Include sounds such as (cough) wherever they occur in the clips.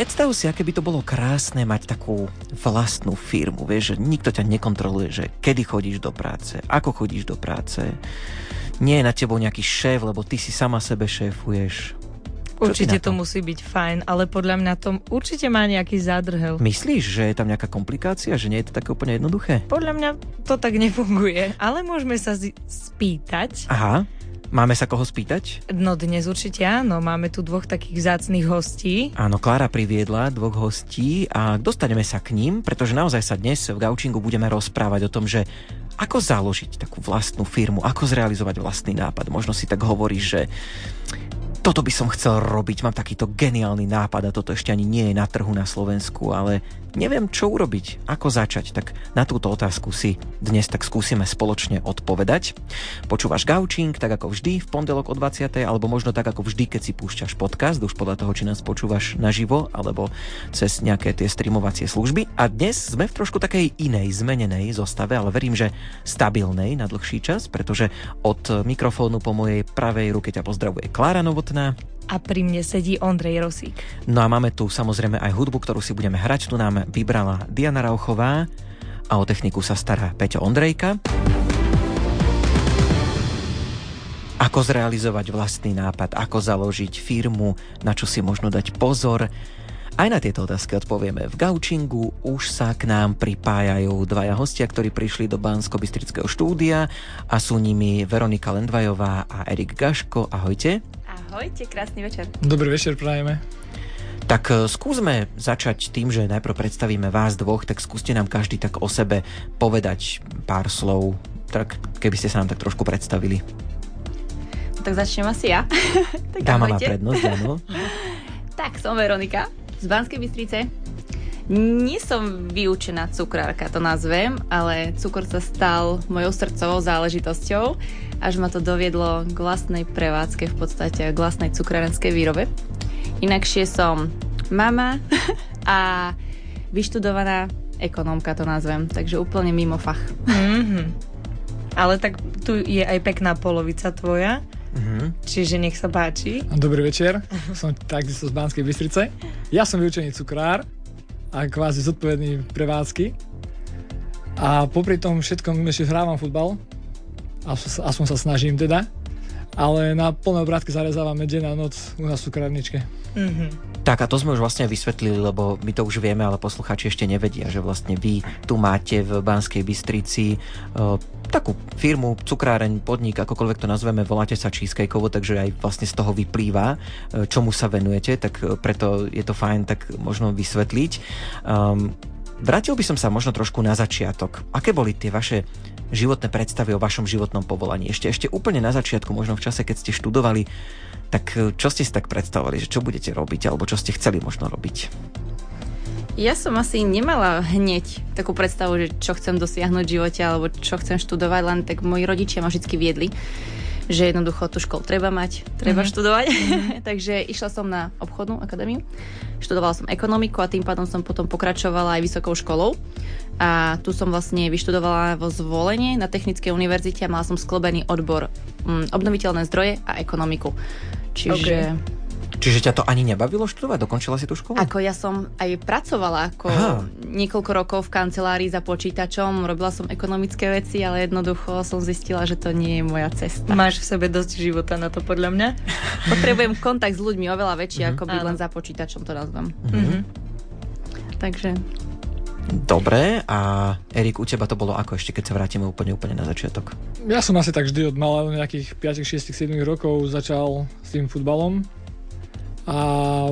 Predstav si, aké by to bolo krásne mať takú vlastnú firmu. Vieš, že nikto ťa nekontroluje, že kedy chodíš do práce, ako chodíš do práce. Nie je na tebou nejaký šéf, lebo ty si sama sebe šéfuješ. Určite to? to musí byť fajn, ale podľa mňa to určite má nejaký zádrhel. Myslíš, že je tam nejaká komplikácia, že nie je to také úplne jednoduché? Podľa mňa to tak nefunguje, ale môžeme sa spýtať. Aha. Máme sa koho spýtať? No dnes určite áno, máme tu dvoch takých vzácných hostí. Áno, Klára priviedla dvoch hostí a dostaneme sa k ním, pretože naozaj sa dnes v Gaučingu budeme rozprávať o tom, že ako založiť takú vlastnú firmu, ako zrealizovať vlastný nápad. Možno si tak hovoríš, že toto by som chcel robiť, mám takýto geniálny nápad a toto ešte ani nie je na trhu na Slovensku, ale neviem, čo urobiť, ako začať. Tak na túto otázku si dnes tak skúsime spoločne odpovedať. Počúvaš Gaučing, tak ako vždy, v pondelok o 20. alebo možno tak ako vždy, keď si púšťaš podcast, už podľa toho, či nás počúvaš naživo alebo cez nejaké tie streamovacie služby. A dnes sme v trošku takej inej, zmenenej zostave, ale verím, že stabilnej na dlhší čas, pretože od mikrofónu po mojej pravej ruke ťa pozdravuje Klára Novot Novotná. A pri mne sedí Ondrej Rosík. No a máme tu samozrejme aj hudbu, ktorú si budeme hrať. Tu nám vybrala Diana Rauchová a o techniku sa stará Peťo Ondrejka. Ako zrealizovať vlastný nápad, ako založiť firmu, na čo si možno dať pozor, aj na tieto otázky odpovieme v Gaučingu. Už sa k nám pripájajú dvaja hostia, ktorí prišli do bansko štúdia a sú nimi Veronika Lendvajová a Erik Gaško. Ahojte. Ahojte, krásny večer. Dobrý večer prajeme. Tak e, skúsme začať tým, že najprv predstavíme vás dvoch, tak skúste nám každý tak o sebe povedať pár slov, tak keby ste sa nám tak trošku predstavili. No, tak začnem asi ja. (laughs) tak Dáma má prednosť, áno. (laughs) tak, som Veronika z Banskej Bystrice. Nie som vyučená cukrárka, to nazvem, ale cukor sa stal mojou srdcovou záležitosťou až ma to doviedlo k vlastnej prevádzke, v podstate k vlastnej cukrárenskej výrobe. Inakšie som mama (laughs) a vyštudovaná ekonómka to nazvem, takže úplne mimo fach. Mm-hmm. Ale tak tu je aj pekná polovica tvoja, mm-hmm. čiže nech sa páči. Dobrý večer, som takisto z Banskej Bystrice. Ja som vyučený cukrár a kvázi zodpovedný prevádzky. A popri tom všetkom ešte hrávam futbal, aspoň sa snažím teda. Ale na plné obrátky zarezávame deň a noc u nás v cukrárničke. Mm-hmm. Tak a to sme už vlastne vysvetlili, lebo my to už vieme, ale poslucháči ešte nevedia, že vlastne vy tu máte v Banskej Bystrici uh, takú firmu, cukráreň, podnik, akokoľvek to nazveme, voláte sa Cheesecakeovo, takže aj vlastne z toho vyplýva, uh, čomu sa venujete, tak uh, preto je to fajn tak možno vysvetliť. Um, Vrátil by som sa možno trošku na začiatok. Aké boli tie vaše životné predstavy o vašom životnom povolaní? Ešte, ešte úplne na začiatku, možno v čase, keď ste študovali, tak eh, čo ste si tak predstavovali, že čo budete robiť, alebo čo ste chceli možno robiť? Ja som asi nemala hneď takú predstavu, že čo chcem dosiahnuť v živote alebo čo chcem študovať, len tak moji rodičia ma vždy viedli že jednoducho tú školu treba mať, treba mm-hmm. študovať. Mm-hmm. (laughs) Takže išla som na obchodnú akadémiu, študovala som ekonomiku a tým pádom som potom pokračovala aj vysokou školou. A tu som vlastne vyštudovala vo zvolenie na Technickej univerzite a mala som sklobený odbor um, obnoviteľné zdroje a ekonomiku. Čiže okay. Čiže ťa to ani nebavilo študovať? Dokončila si tú školu? Ako ja som aj pracovala ako Aha. niekoľko rokov v kancelárii za počítačom, robila som ekonomické veci, ale jednoducho som zistila, že to nie je moja cesta. Máš v sebe dosť života na to podľa mňa? (laughs) Potrebujem kontakt s ľuďmi oveľa väčší, uh-huh. ako byť len za počítačom, to nazvem. Uh-huh. Takže Dobre, a Erik, u teba to bolo ako ešte, keď sa vrátime úplne, úplne na začiatok? Ja som asi tak vždy od malého nejakých 5, 6, 7 rokov začal s tým futbalom. A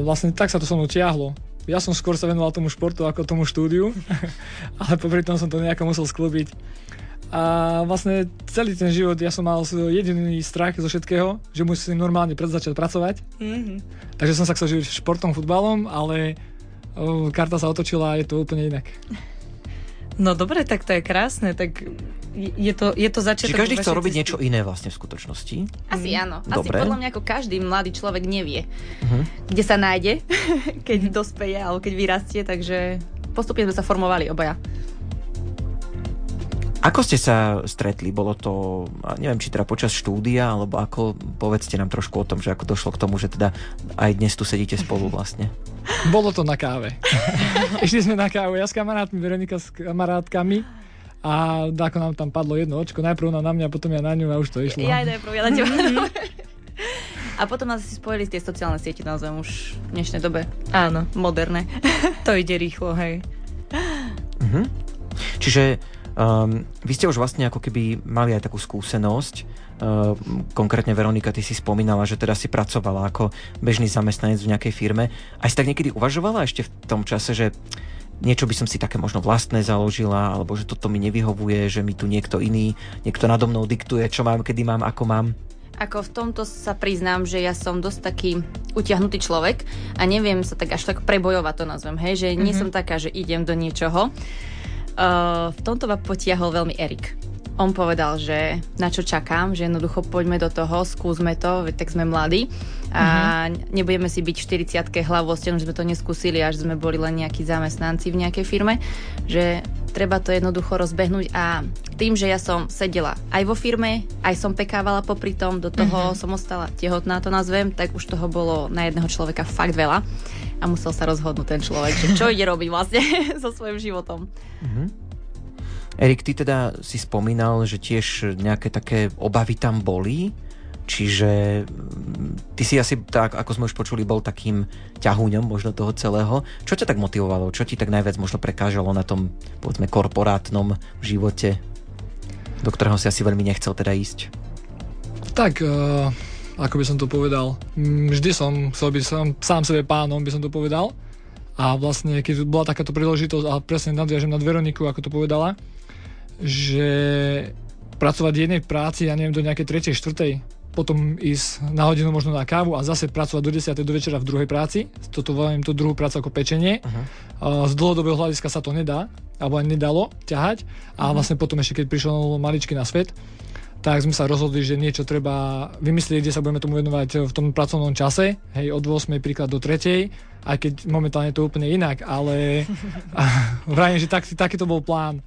vlastne tak sa to so mnou tiahlo. Ja som skôr sa venoval tomu športu ako tomu štúdiu, (laughs) ale popri tom som to nejako musel sklobiť. A vlastne celý ten život ja som mal jediný strach zo všetkého, že musím normálne začať pracovať. Mm-hmm. Takže som sa chcel živiť športom, futbalom, ale karta sa otočila a je to úplne inak. No dobre, tak to je krásne. Tak je to, je to začiatok. Čiže každý chcel robiť cesty. niečo iné vlastne v skutočnosti. Asi Mm. áno. Asi Dobre. podľa mňa ako každý mladý človek nevie, Mhm. kde sa nájde, (laughs) keď dospeje alebo keď vyrastie, takže postupne sme sa formovali obaja. Ako ste sa stretli? Bolo to, neviem, či teda počas štúdia, alebo ako, povedzte nám trošku o tom, že ako došlo k tomu, že teda aj dnes tu sedíte spolu vlastne. (laughs) Bolo to na káve. (laughs) Išli sme na kávu, ja s kamarátmi, Veronika s kamarátkami a ako nám tam padlo jedno očko, najprv ona na mňa, potom ja na ňu a už to išlo. Ja aj najprv, ja na teba. A potom nás si spojili tie sociálne siete, naozaj už v dnešnej dobe Áno, moderné. (laughs) to ide rýchlo, hej. Mhm. Čiže um, vy ste už vlastne ako keby mali aj takú skúsenosť. Uh, konkrétne Veronika, ty si spomínala, že teda si pracovala ako bežný zamestnanec v nejakej firme. Aj si tak niekedy uvažovala ešte v tom čase, že niečo by som si také možno vlastné založila, alebo že toto mi nevyhovuje, že mi tu niekto iný, niekto nado mnou diktuje, čo mám, kedy mám, ako mám. Ako v tomto sa priznám, že ja som dosť taký utiahnutý človek a neviem sa tak až tak prebojovať to nazvem, hej, že nie som taká, že idem do niečoho. Uh, v tomto ma potiahol veľmi Erik. On povedal, že na čo čakám, že jednoducho poďme do toho, skúsme to, tak sme mladí. A nebudeme si byť v 40 hlavou že sme to neskúsili, až sme boli len nejakí zamestnanci v nejakej firme, že treba to jednoducho rozbehnúť. A tým, že ja som sedela aj vo firme, aj som pekávala popri tom, do toho som ostala tehotná, to nazvem, tak už toho bolo na jedného človeka fakt veľa a musel sa rozhodnúť ten človek, že čo ide (laughs) robiť vlastne (laughs) so svojím životom. Erik, ty teda si spomínal, že tiež nejaké také obavy tam boli, čiže mm, ty si asi, tak ako sme už počuli, bol takým ťahúňom možno toho celého. Čo ťa tak motivovalo? Čo ti tak najviac možno prekážalo na tom, povedzme, korporátnom živote, do ktorého si asi veľmi nechcel teda ísť? Tak, uh, ako by som to povedal, mm, vždy som chcel byť sám, sám sebe pánom, by som to povedal. A vlastne, keď bola takáto príležitosť, a presne nadviažem nad Veroniku, ako to povedala, že pracovať v jednej práci, ja neviem, do nejakej tretej, štvrtej, potom ísť na hodinu možno na kávu a zase pracovať do 10. do večera v druhej práci. Toto volám tú druhú prácu ako pečenie. Uh-huh. Z dlhodobého hľadiska sa to nedá, alebo aj nedalo ťahať. A vlastne potom ešte, keď prišiel maličky na svet, tak sme sa rozhodli, že niečo treba vymyslieť, kde sa budeme tomu venovať v tom pracovnom čase, hej, od 8. príklad do 3. Aj keď momentálne je to úplne inak, ale (laughs) (laughs) vrajím, že tak, taký to bol plán.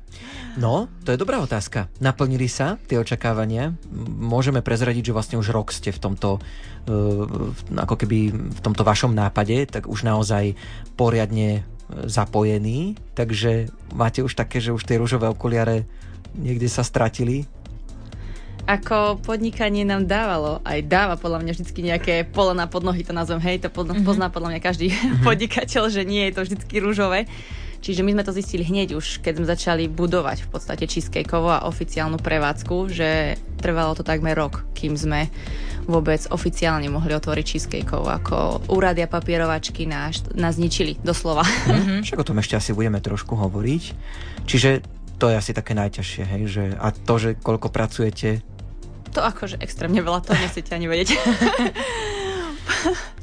No, to je dobrá otázka. Naplnili sa tie očakávania? Môžeme prezradiť, že vlastne už rok ste v tomto, uh, ako keby v tomto vašom nápade, tak už naozaj poriadne e, zapojení, takže máte už také, že už tie rúžové okuliare niekde sa stratili? Ako podnikanie nám dávalo, aj dáva podľa mňa vždy nejaké pole na podnohy, to nazvem, hej, to pozná, mm-hmm. pozná podľa mňa každý mm-hmm. (laughs) podnikateľ, že nie je to vždy rúžové. Čiže my sme to zistili hneď už, keď sme začali budovať v podstate cheesecakeovo a oficiálnu prevádzku, že trvalo to takmer rok, kým sme vôbec oficiálne mohli otvoriť cheesecakeov, ako úrady a papierovačky nás, nás zničili, doslova. Mm-hmm. (laughs) Však o tom ešte asi budeme trošku hovoriť. Čiže to je asi také najťažšie, hej, že a to, že koľko pracujete, To akože extrémne veľa, to nechcete ani vedieť. (laughs)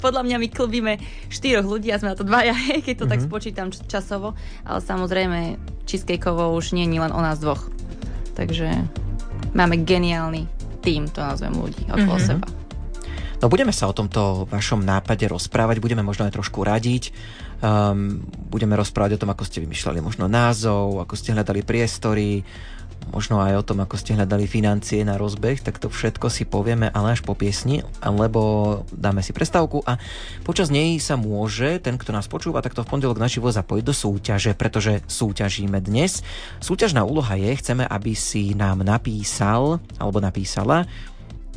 Podľa mňa my klubíme štyroch ľudí a sme na to dvaja, (laughs) keď to mm-hmm. tak spočítam č- časovo. Ale samozrejme, cheesecakeovo už nie je len o nás dvoch. Takže máme geniálny tým, to nazvem ľudí okolo mm-hmm. seba. No budeme sa o tomto vašom nápade rozprávať, budeme možno aj trošku radiť, um, budeme rozprávať o tom, ako ste vymýšľali možno názov, ako ste hľadali priestory, možno aj o tom, ako ste hľadali financie na rozbeh, tak to všetko si povieme, ale až po piesni, lebo dáme si prestávku a počas nej sa môže ten, kto nás počúva, takto v pondelok naživo zapojiť do súťaže, pretože súťažíme dnes. Súťažná úloha je, chceme, aby si nám napísal alebo napísala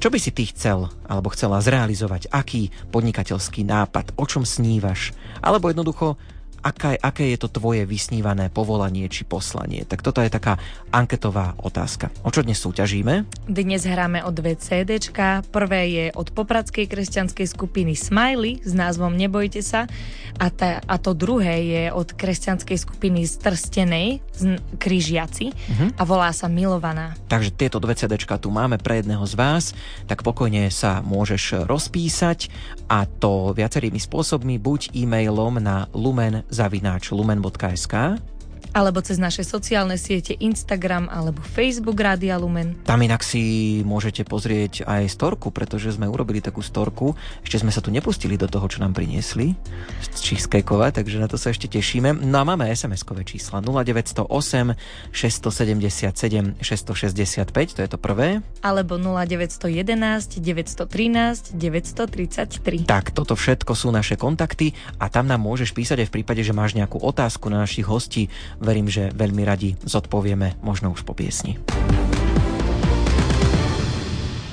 čo by si ty chcel alebo chcela zrealizovať? Aký podnikateľský nápad? O čom snívaš? Alebo jednoducho, aká, aké je to tvoje vysnívané povolanie či poslanie? Tak toto je taká anketová otázka. O čo dnes súťažíme? Dnes hráme o dve CDčka. Prvé je od popradskej kresťanskej skupiny Smiley s názvom Nebojte sa a, ta, a to druhé je od kresťanskej skupiny Strstenej z Kryžiaci uh-huh. a volá sa Milovaná. Takže tieto dve CDčka tu máme pre jedného z vás, tak pokojne sa môžeš rozpísať a to viacerými spôsobmi, buď e-mailom na lumen lumen.sk alebo cez naše sociálne siete Instagram alebo Facebook Rádia Lumen. Tam inak si môžete pozrieť aj storku, pretože sme urobili takú storku. Ešte sme sa tu nepustili do toho, čo nám priniesli z Cheesecakeova, takže na to sa ešte tešíme. No a máme SMS-kové čísla 0908 677 665, to je to prvé. Alebo 0911 913 933. Tak, toto všetko sú naše kontakty a tam nám môžeš písať aj v prípade, že máš nejakú otázku na našich hostí verím, že veľmi radi zodpovieme, možno už po piesni.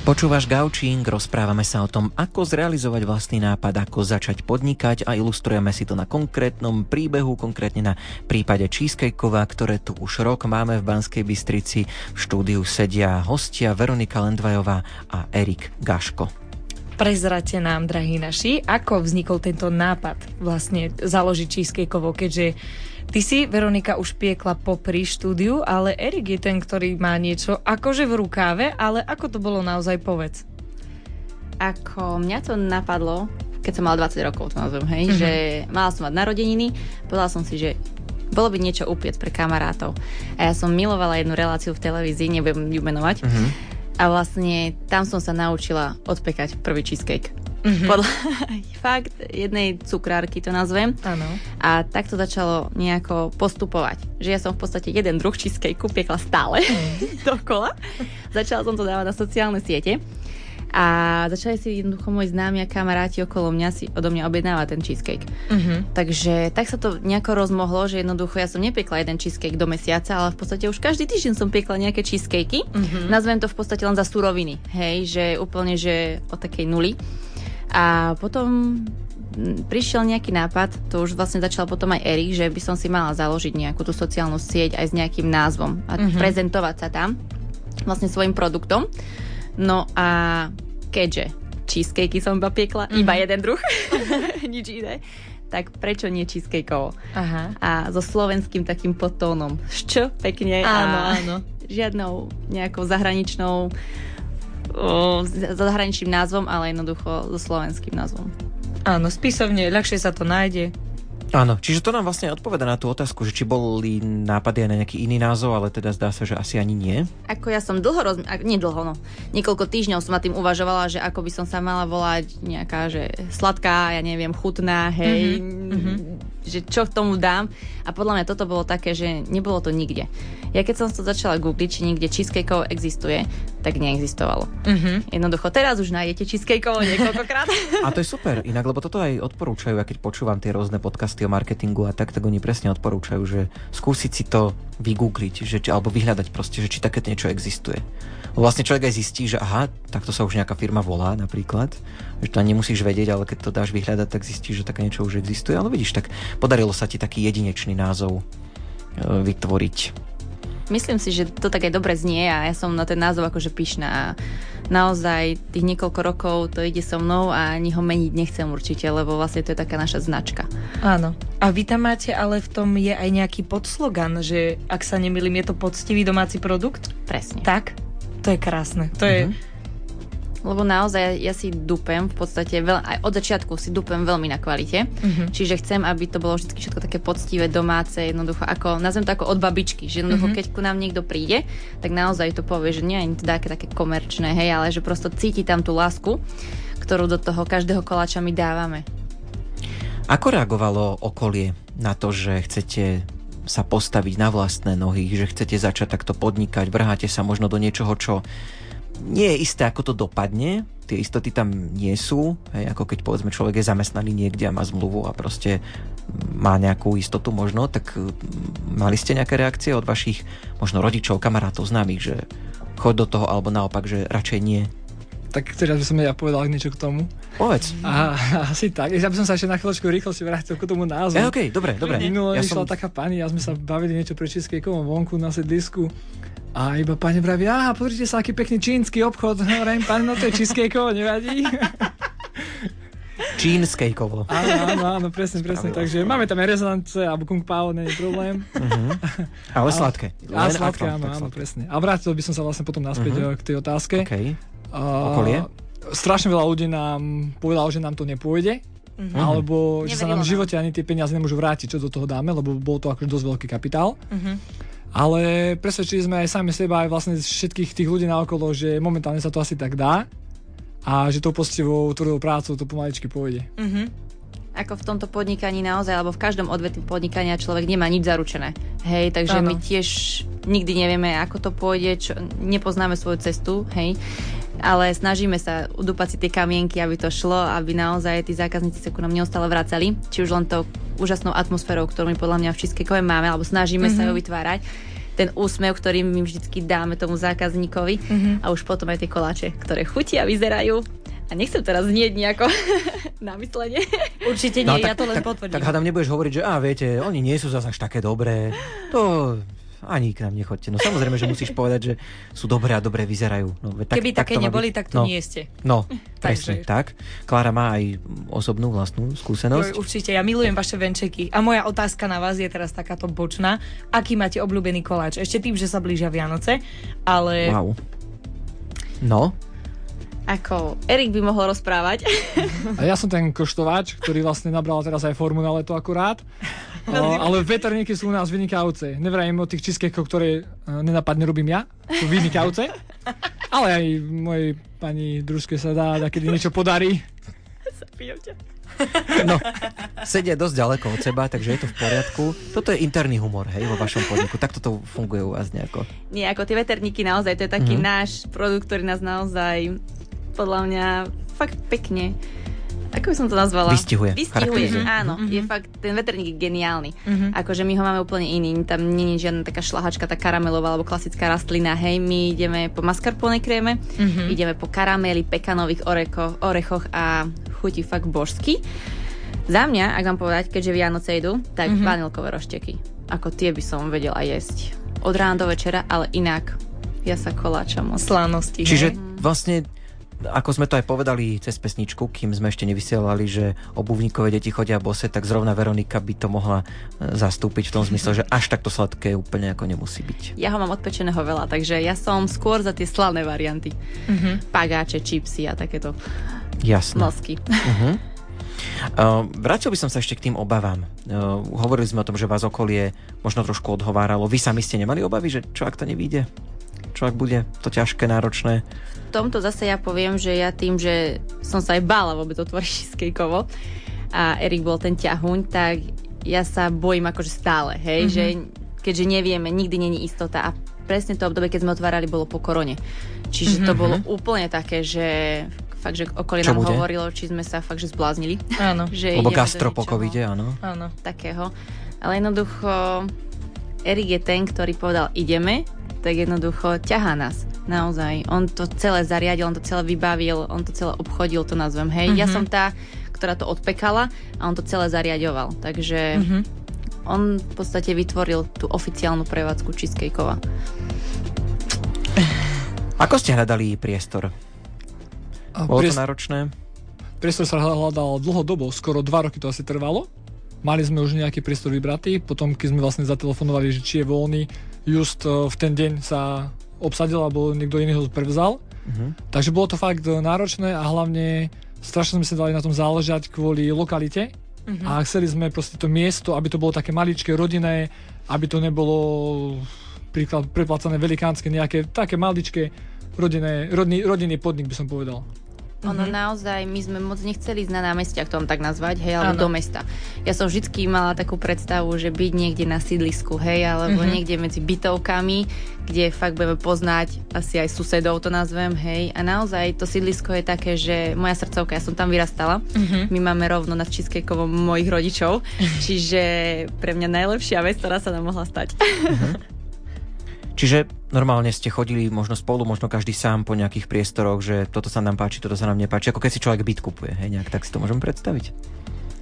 Počúvaš Gaučing, rozprávame sa o tom, ako zrealizovať vlastný nápad, ako začať podnikať a ilustrujeme si to na konkrétnom príbehu, konkrétne na prípade Cheesecakeova, ktoré tu už rok máme v Banskej Bystrici. V štúdiu sedia hostia Veronika Lendvajová a Erik Gaško. Prezrate nám, drahí naši, ako vznikol tento nápad vlastne založiť Cheesecakeovo, keďže Ty si, Veronika, už piekla popri štúdiu, ale Erik je ten, ktorý má niečo akože v rukáve, ale ako to bolo naozaj, povedz. Ako mňa to napadlo, keď som mala 20 rokov, to nazvem, hej, mm-hmm. že mala som mať narodeniny, povedala som si, že bolo by niečo upiec pre kamarátov. A ja som milovala jednu reláciu v televízii, nebudem ju menovať. Mm-hmm. A vlastne tam som sa naučila odpekať prvý cheesecake. Mm-hmm. Podľa (laughs) fakt jednej cukrárky to nazvem. Áno. A tak to začalo nejako postupovať. Že ja som v podstate jeden druh cheesecake piekla stále mm. (laughs) dokola. Začala som to dávať na sociálne siete. A začali si jednoducho moji známi a kamaráti okolo mňa si odo mňa objednávať ten cheesecake. Uh-huh. Takže tak sa to nejako rozmohlo, že jednoducho ja som nepiekla jeden cheesecake do mesiaca, ale v podstate už každý týždeň som piekla nejaké cheesecakey. Uh-huh. Nazvem to v podstate len za suroviny. Hej, že úplne, že od takej nuly. A potom prišiel nejaký nápad, to už vlastne začal potom aj Erik, že by som si mala založiť nejakú tú sociálnu sieť aj s nejakým názvom a uh-huh. prezentovať sa tam vlastne svojim produktom. No a keďže cheesecakey som iba piekla, uh-huh. iba jeden druh, (laughs) nič iné, tak prečo nie cheesecakeovo? Aha. A so slovenským takým potónom. Šč, pekne. Áno, a áno. Žiadnou nejakou zahraničnou s zahraničným názvom, ale jednoducho so slovenským názvom. Áno, spisovne, ľahšie sa to nájde. Áno, čiže to nám vlastne odpoveda na tú otázku, že či boli nápady aj na nejaký iný názov, ale teda zdá sa, že asi ani nie. Ako ja som dlho, roz... nie dlho, no, niekoľko týždňov som ma tým uvažovala, že ako by som sa mala volať nejaká, že sladká, ja neviem, chutná, hej, mm-hmm. Že čo k tomu dám. A podľa mňa toto bolo také, že nebolo to nikde. Ja keď som to začala googliť, či niekde cheesecakeov existuje, tak neexistovalo. Mm-hmm. Jednoducho, teraz už nájdete cheesecakeov niekoľkokrát. (laughs) A to je super, inak, lebo toto aj odporúčajú, a keď počúvam tie rôzne podcasty o marketingu a tak, tak oni presne odporúčajú, že skúsiť si to vygoogliť, že, alebo vyhľadať proste, že či také niečo existuje. Vlastne človek aj zistí, že aha, takto sa už nejaká firma volá napríklad, že to nemusíš vedieť, ale keď to dáš vyhľadať, tak zistíš, že také niečo už existuje. Ale vidíš, tak podarilo sa ti taký jedinečný názov e, vytvoriť myslím si, že to tak aj dobre znie a ja som na ten názov akože pyšná a naozaj tých niekoľko rokov to ide so mnou a ani ho meniť nechcem určite, lebo vlastne to je taká naša značka. Áno. A vy tam máte, ale v tom je aj nejaký podslogan, že ak sa nemýlim, je to poctivý domáci produkt? Presne. Tak? To je krásne. To je, mm-hmm lebo naozaj ja si dupem v podstate, veľ, aj od začiatku si dupem veľmi na kvalite, mm-hmm. čiže chcem, aby to bolo vždy všetko také poctivé, domáce, jednoducho ako, nazvem to ako od babičky, že jednoducho mm-hmm. keď ku nám niekto príde, tak naozaj to povie, že nie je to také, také komerčné, hej, ale že prosto cíti tam tú lásku, ktorú do toho každého koláča my dávame. Ako reagovalo okolie na to, že chcete sa postaviť na vlastné nohy, že chcete začať takto podnikať, vrháte sa možno do niečoho, čo nie je isté, ako to dopadne, tie istoty tam nie sú, hej, ako keď povedzme človek je zamestnaný niekde a má zmluvu a proste má nejakú istotu možno, tak mali ste nejaké reakcie od vašich možno rodičov, kamarátov, známych, že choď do toho, alebo naopak, že radšej nie? Tak teraz by som ja povedal niečo k tomu. Povedz. A, asi tak. Ja by som sa ešte na chvíľočku rýchlo si vrátil k tomu názvu. E, OK, dobre, dobre. Minulo ja som... taká pani a sme sa bavili niečo pre Českejkovom vonku na sedlisku a iba pani vraví, aha, pozrite sa, aký pekný čínsky obchod. Hovorím, pani, no to je cheesecakeovo, nevadí. (laughs) Čínskejkovo. Áno, áno, áno, presne, presne. Takže máme tam aj rezonance alebo kung pao, nie je problém. Uh-huh. (laughs) Ale sladké. A, a sladké, áno, áno, presne. A vrátil by som sa vlastne potom naspäť uh-huh. k tej otázke. Okay. Uh, Okolie? Strašne veľa ľudí nám povedalo, že nám to nepôjde, mm-hmm. alebo že sa nám v Neverilo živote ani tie peniaze nemôžu vrátiť, čo do toho dáme, lebo bol to akože dosť veľký kapitál. Mhm. Ale presvedčili sme aj sami seba, aj vlastne všetkých tých ľudí naokolo, že momentálne sa to asi tak dá a že tou poctivou, tvrdou prácou to pomaličky pôjde. Mhm. Ako v tomto podnikaní naozaj, alebo v každom odvetví podnikania človek nemá nič zaručené. Hej, takže Áno. my tiež nikdy nevieme, ako to pôjde, čo, nepoznáme svoju cestu, hej. Ale snažíme sa udúpať si tie kamienky, aby to šlo, aby naozaj tí zákazníci sa ku nám neustále vracali. Či už len tou úžasnou atmosférou, ktorú my podľa mňa v Cheesecake máme, alebo snažíme mm-hmm. sa ju vytvárať ten úsmev, ktorý my vždycky dáme tomu zákazníkovi Mhm. a už potom aj tie koláče, ktoré chutia, vyzerajú. A nechcem teraz znieť nejako (laughs) na myslenie. Určite nie, ja to len No, tak, potvrdím. tak hádam nebudeš hovoriť, že á, viete, oni nie sú zase až také dobré. To ani k nám nechoďte. No samozrejme, že musíš povedať, že sú dobré a dobre vyzerajú. No, tak, Keby tak také to má neboli, byť. tak tu no, nie ste. No, (laughs) presne tak. Klára má aj osobnú vlastnú skúsenosť. Joj, určite, ja milujem vaše venčeky. A moja otázka na vás je teraz takáto bočná. Aký máte obľúbený koláč? Ešte tým, že sa blížia Vianoce, ale... Wow. No, Ako Erik by mohol rozprávať. A ja som ten koštovač, ktorý vlastne nabral teraz aj formu na leto akurát. O, ale veterníky sú u nás vynikajúce. Nevrajím o tých cheesecakeoch, ktoré e, nenapadne robím ja. Sú vynikajúce. Ale aj mojej pani družke sa dá, da, kedy niečo podarí. no, sedia dosť ďaleko od seba, takže je to v poriadku. Toto je interný humor, hej, vo vašom podniku. Takto to funguje u vás nejako. Nie, ako tie veterníky naozaj, to je taký mm-hmm. náš produkt, ktorý nás naozaj podľa mňa fakt pekne ako by som to nazvala? Vystihuje, Vystihuje, charakterizuje. áno. Mhm. Je fakt, ten veterník je geniálny. Mhm. Akože my ho máme úplne iný. Tam nie je žiadna taká šlahačka, tá karamelová alebo klasická rastlina. Hej, my ideme po mascarpone kréme, Mhm. ideme po karameli, pekanových orechoch, orechoch a chutí fakt božsky. Za mňa, ak mám povedať, keďže Vianoce idú, tak Mhm. mm-hmm. vanilkové rošteky. Ako tie by som vedela jesť. Od rána do večera, ale inak. Ja sa koláčam moc. Slánosti. Čiže hej? vlastne ako sme to aj povedali cez pesničku, kým sme ešte nevysielali, že obuvníkové deti chodia bose, tak zrovna Veronika by to mohla e, zastúpiť v tom zmysle, že až takto sladké úplne ako nemusí byť. Ja ho mám odpečeného veľa, takže ja som skôr za tie slané varianty. Mhm. Pagáče, čipsy a takéto Jasné. nosky. Uh-huh. Uh, vrátil by som sa ešte k tým obavám. Uh, hovorili sme o tom, že vás okolie možno trošku odhováralo. Vy sami ste nemali obavy, že čo ak to nevíde? Čo ak bude to ťažké, náročné? V tomto zase ja poviem, že ja tým, že som sa aj bála vôbec otvoriť cheesecakeovo a Erik bol ten ťahuň, tak ja sa bojím akože stále, hej, mm-hmm. že keďže nevieme, nikdy není istota a presne to obdobie, keď sme otvárali, bolo po korone. Čiže mm-hmm. to bolo úplne také, že fakt, že okolie Čo nám bude? hovorilo, či sme sa fakt, že zbláznili. Áno, (laughs) že Lebo gastro po covide, áno. áno. takého. Ale jednoducho Erik je ten, ktorý povedal ideme, tak jednoducho ťahá nás. Naozaj. On to celé zariadil, on to celé vybavil, on to celé obchodil, to nazvem. Hej, mm-hmm. ja som tá, ktorá to odpekala a on to celé zariadoval. Takže Mhm. on v podstate vytvoril tú oficiálnu prevádzku cheesecakeova. Ako ste hľadali priestor? A Bolo to priest- náročné? priestor sa hľadal dlhodobo, skoro dva roky to asi trvalo. Mali sme už nejaký priestor vybratý, potom keď sme vlastne zatelefonovali, že či je voľný, just eh, v ten deň sa obsadil alebo niekto iný ho prevzal. Uh-huh. Takže bolo to fakt eh, náročné a hlavne strašne sme sa dali na tom záležať kvôli lokalite. Mhm. A chceli sme proste to miesto, aby to bolo také maličké, rodinné, aby to nebolo príklad preplácané velikánske, nejaké také maličké rodinné, rodný, rodinný podnik by som povedal. Ono Mhm. naozaj, my sme moc nechceli ísť na námestia, tomu tak nazvať, hej, alebo Áno. do mesta. Ja som vždycky mala takú predstavu, že byť niekde na sídlisku, hej, alebo Mhm. niekde medzi bytovkami, kde fakt budeme poznať asi aj susedov, to nazvem, hej. A naozaj to sídlisko je také, že moja srdcovka, ja som tam vyrastala, Mhm. my máme rovno nad Cheesecakeovom mojich rodičov, (laughs) čiže pre mňa najlepšia vec, ktorá sa nám mohla stať. Čiže normálne ste chodili možno spolu, možno každý sám po nejakých priestoroch, že toto sa nám páči, toto sa nám nepáči, ako keď si človek byt kupuje, hej, nejak tak si to môžem predstaviť.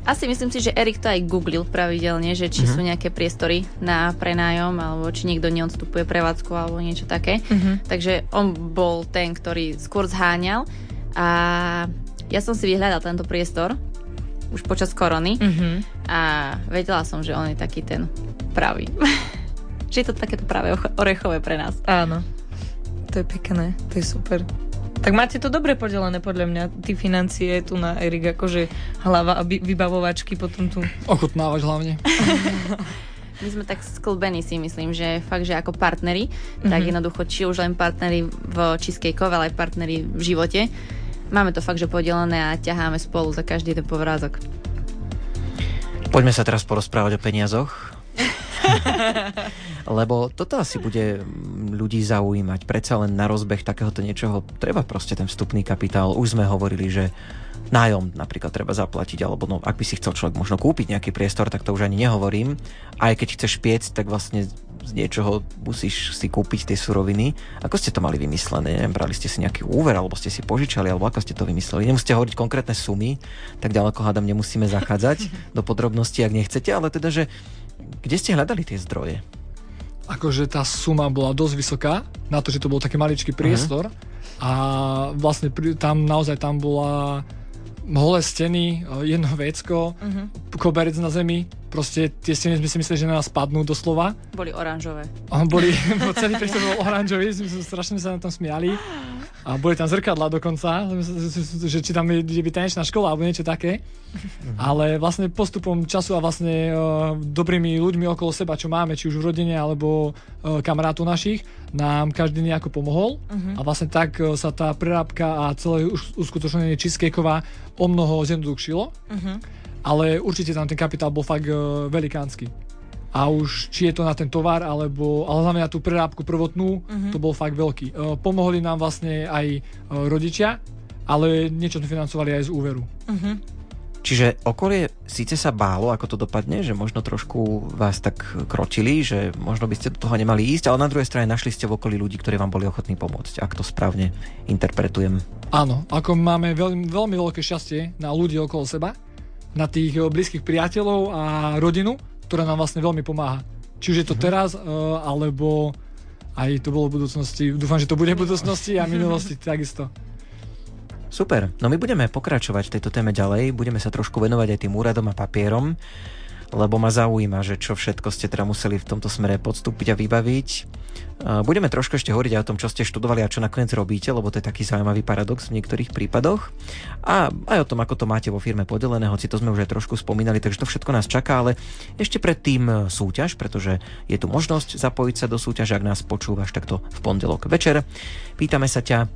Asi myslím si, že Erik to aj googlil pravidelne, že či Mhm. sú nejaké priestory na prenájom, alebo či niekto neodstupuje prevádzku alebo niečo také. Mhm. Takže on bol ten, ktorý skôr zháňal a ja som si vyhľadal tento priestor už počas korony Mhm. a vedela som, že on je taký ten pravý. (laughs) že je to takéto práve orechové pre nás. Áno. To je pekné, to je super. Tak máte to dobre podelené podľa mňa, ty financie tu na Erik, akože hlava a vybavovačky potom tu. Ochutnávať hlavne. (laughs) My sme tak sklbení si myslím, že fakt, že ako partneri, mm-hmm. tak mhm. jednoducho, či už len partneri v Cheesecake, ale aj partneri v živote, máme to fakt, že podelené a ťaháme spolu za každý ten povrázok. Poďme sa teraz porozprávať o peniazoch. (laughs) Lebo toto asi bude ľudí zaujímať. Predsa len na rozbeh takéhoto niečoho treba proste ten vstupný kapitál. Už sme hovorili, že nájom napríklad treba zaplatiť, alebo no, ak by si chcel človek možno kúpiť nejaký priestor, tak to už ani nehovorím. Aj keď chceš piec, tak vlastne z niečoho musíš si kúpiť tie suroviny. Ako ste to mali vymyslené? Neviem, brali ste si nejaký úver, alebo ste si požičali, alebo ako ste to vymysleli? Nemusíte hovoriť konkrétne sumy, tak ďaleko hádam nemusíme zachádzať (laughs) do podrobností, ak nechcete, ale teda, že kde ste hľadali tie zdroje? Akože tá suma bola dosť vysoká, na to, že to bol taký maličký priestor uh-huh. a vlastne tam naozaj tam bola holé steny, eh, jedno (laughs) vecko, uh-huh. koberec na zemi, proste tie steny sme si mysleli, že na nás padnú doslova. Boli oranžové. Boli, (laughs) (laughs) celý priestor bol oranžový, sme strašne sa na tom smiali. A boli tam zrkadla dokonca, že či tam je tanečná škola alebo niečo také. Uh-huh. Ale vlastne postupom času a vlastne uh, dobrými ľuďmi okolo seba, čo máme, či už v rodine alebo uh, kamarátov našich, nám každý nejako pomohol. Uh-huh. A vlastne tak uh, sa tá prerábka a celé uskutočnenie cheesecakeová o mnoho zjednodušilo. Uh-huh. Ale určite tam ten kapitál bol fakt uh, velikánsky a už či je to na ten tovar, alebo, ale hlavne na tú prerábku prvotnú, uh-huh. to bol fakt veľký. Uh, pomohli nám vlastne aj uh, rodičia, ale niečo sme financovali aj z úveru. Uh-huh. Čiže okolie síce sa bálo, ako to dopadne, že možno trošku vás tak krotili, že možno by ste do toho nemali ísť, ale na druhej strane našli ste v okolí ľudí, ktorí vám boli ochotní pomôcť, ak to správne interpretujem. Áno, ako máme veľmi, veľmi veľké šťastie na ľudí okolo seba, na tých blízkych priateľov a rodinu, ktorá nám vlastne veľmi pomáha. Či už je to mhm. teraz, uh, alebo aj to bolo v budúcnosti. Dúfam, že to bude v budúcnosti a minulosti (laughs) takisto. Super, no my budeme pokračovať v tejto téme ďalej, budeme sa trošku venovať aj tým úradom a papierom lebo ma zaujíma, že čo všetko ste teda museli v tomto smere podstúpiť a vybaviť. Budeme trošku ešte hovoriť o tom, čo ste študovali a čo nakoniec robíte, lebo to je taký zaujímavý paradox v niektorých prípadoch. A aj o tom, ako to máte vo firme podelené, hoci to sme už aj trošku spomínali, takže to všetko nás čaká, ale ešte predtým súťaž, pretože je tu možnosť zapojiť sa do súťaže, ak nás počúvaš takto v pondelok večer. Pýtame sa ťa,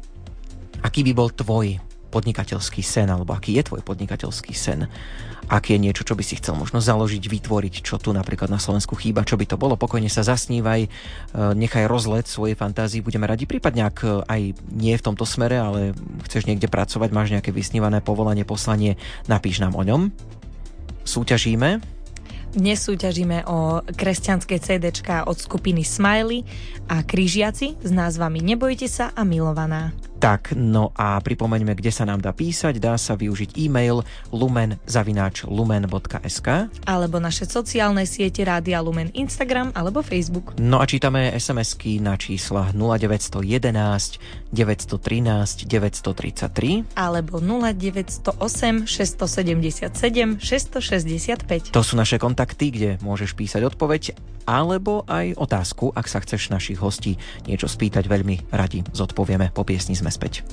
aký by bol tvoj podnikateľský sen, alebo aký je tvoj podnikateľský sen ak je niečo, čo by si chcel možno založiť, vytvoriť, čo tu napríklad na Slovensku chýba, čo by to bolo, pokojne sa zasnívaj, e, nechaj rozlet svojej fantázii, budeme radi, prípadne ak e, aj nie v tomto smere, ale chceš niekde pracovať, máš nejaké vysnívané povolanie, poslanie, napíš nám o ňom. Súťažíme, dnes súťažíme o kresťanské CD od skupiny Smiley a Krížiaci s názvami Nebojte sa a Milovaná. Tak, no a pripomeňme, kde sa nám dá písať. Dá sa využiť e-mail lumen.lumen.sk alebo naše sociálne siete Rádia Lumen Instagram alebo Facebook. No a čítame SMS-ky na čísla 0911 913 933 alebo 0908 677 665. To sú naše kontakty, kde môžeš písať odpoveď alebo aj otázku, ak sa chceš našich hostí niečo spýtať, veľmi radi zodpovieme. Po piesni sme späť.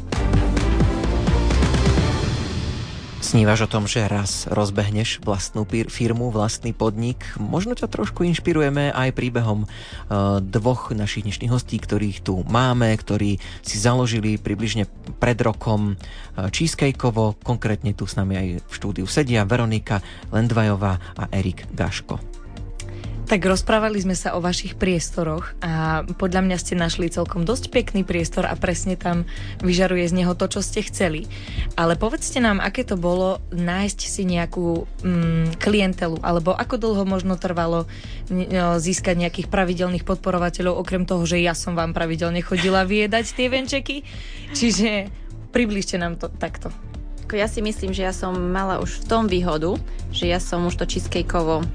Snívaš o tom, že raz rozbehneš vlastnú firmu, vlastný podnik? Možno ťa trošku inšpirujeme aj príbehom uh, dvoch našich dnešných hostí, ktorých tu máme, ktorí si založili približne pred rokom uh, Cheesecakeovo. Konkrétne tu s nami aj v štúdiu sedia Veronika Lendvajová a Erik Gaško. Tak rozprávali sme sa o vašich priestoroch a podľa mňa ste našli celkom dosť pekný priestor a presne tam vyžaruje z neho to, čo ste chceli. Ale povedzte nám, aké to bolo nájsť si nejakú mm, klientelu, alebo ako dlho možno trvalo získať nejakých pravidelných podporovateľov, okrem toho, že ja som vám pravidelne chodila viedať tie venčeky. Čiže približte nám to takto. Ja si myslím, že ja som mala už v tom výhodu, že ja som už to cheesecakeovo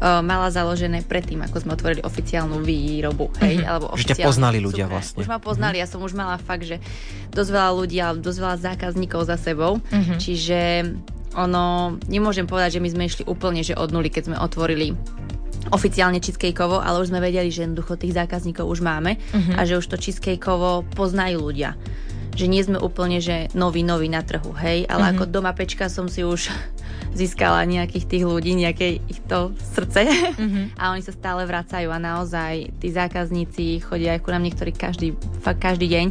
uh, mala založené predtým, ako sme otvorili oficiálnu výrobu, hej, mm-hmm. alebo ťa poznali ľudia cukre. vlastne. Už ma poznali, mm-hmm. ja som už mala fakt, že dosť veľa ľudí, ale dosť veľa zákazníkov za sebou, mm-hmm. čiže ono, nemôžem povedať, že my sme išli úplne, že od nuly, keď sme otvorili oficiálne cheesecakeovo, ale už sme vedeli, že jednoducho tých zákazníkov už máme uh-huh. a že už to cheesecakeovo poznajú ľudia že nie sme úplne, že noví, noví na trhu, hej, ale mm-hmm. ako doma pečka som si už získala nejakých tých ľudí, nejaké ich to srdce mm-hmm. (laughs) a oni sa stále vracajú a naozaj tí zákazníci chodia aj ku nám niektorí každý, fakt každý deň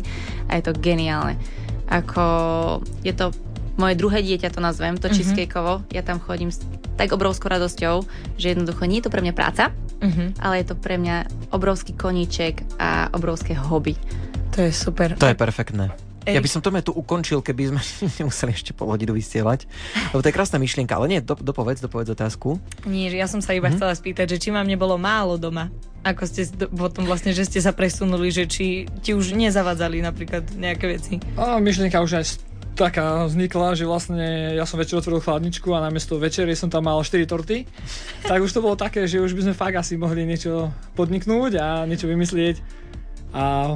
a je to geniálne. Ako je to moje druhé dieťa to nazvem, to mm-hmm. cheesecakeovo. Ja tam chodím s tak obrovskou radosťou, že jednoducho nie je to pre mňa práca, mm-hmm. ale je to pre mňa obrovský koníček a obrovské hobby. To je super. To je perfektné. Ej. Ja by som to tu ukončil, keby sme (laughs) nemuseli ešte pol hodinu vysielať. Lebo to je krásna myšlienka, ale nie, do, dopovedz, dopovedz otázku. Nie, ja som sa iba hmm. chcela spýtať, že či vám nebolo málo doma. Ako ste potom vlastne, že ste sa presunuli, že či ti už nezavadzali napríklad nejaké veci. A myšlienka už aj taká vznikla, že vlastne ja som večer otvoril chladničku a namiesto večery som tam mal 4 torty. Tak už to bolo také, že už by sme fakt asi mohli niečo podniknúť a niečo vymyslieť. A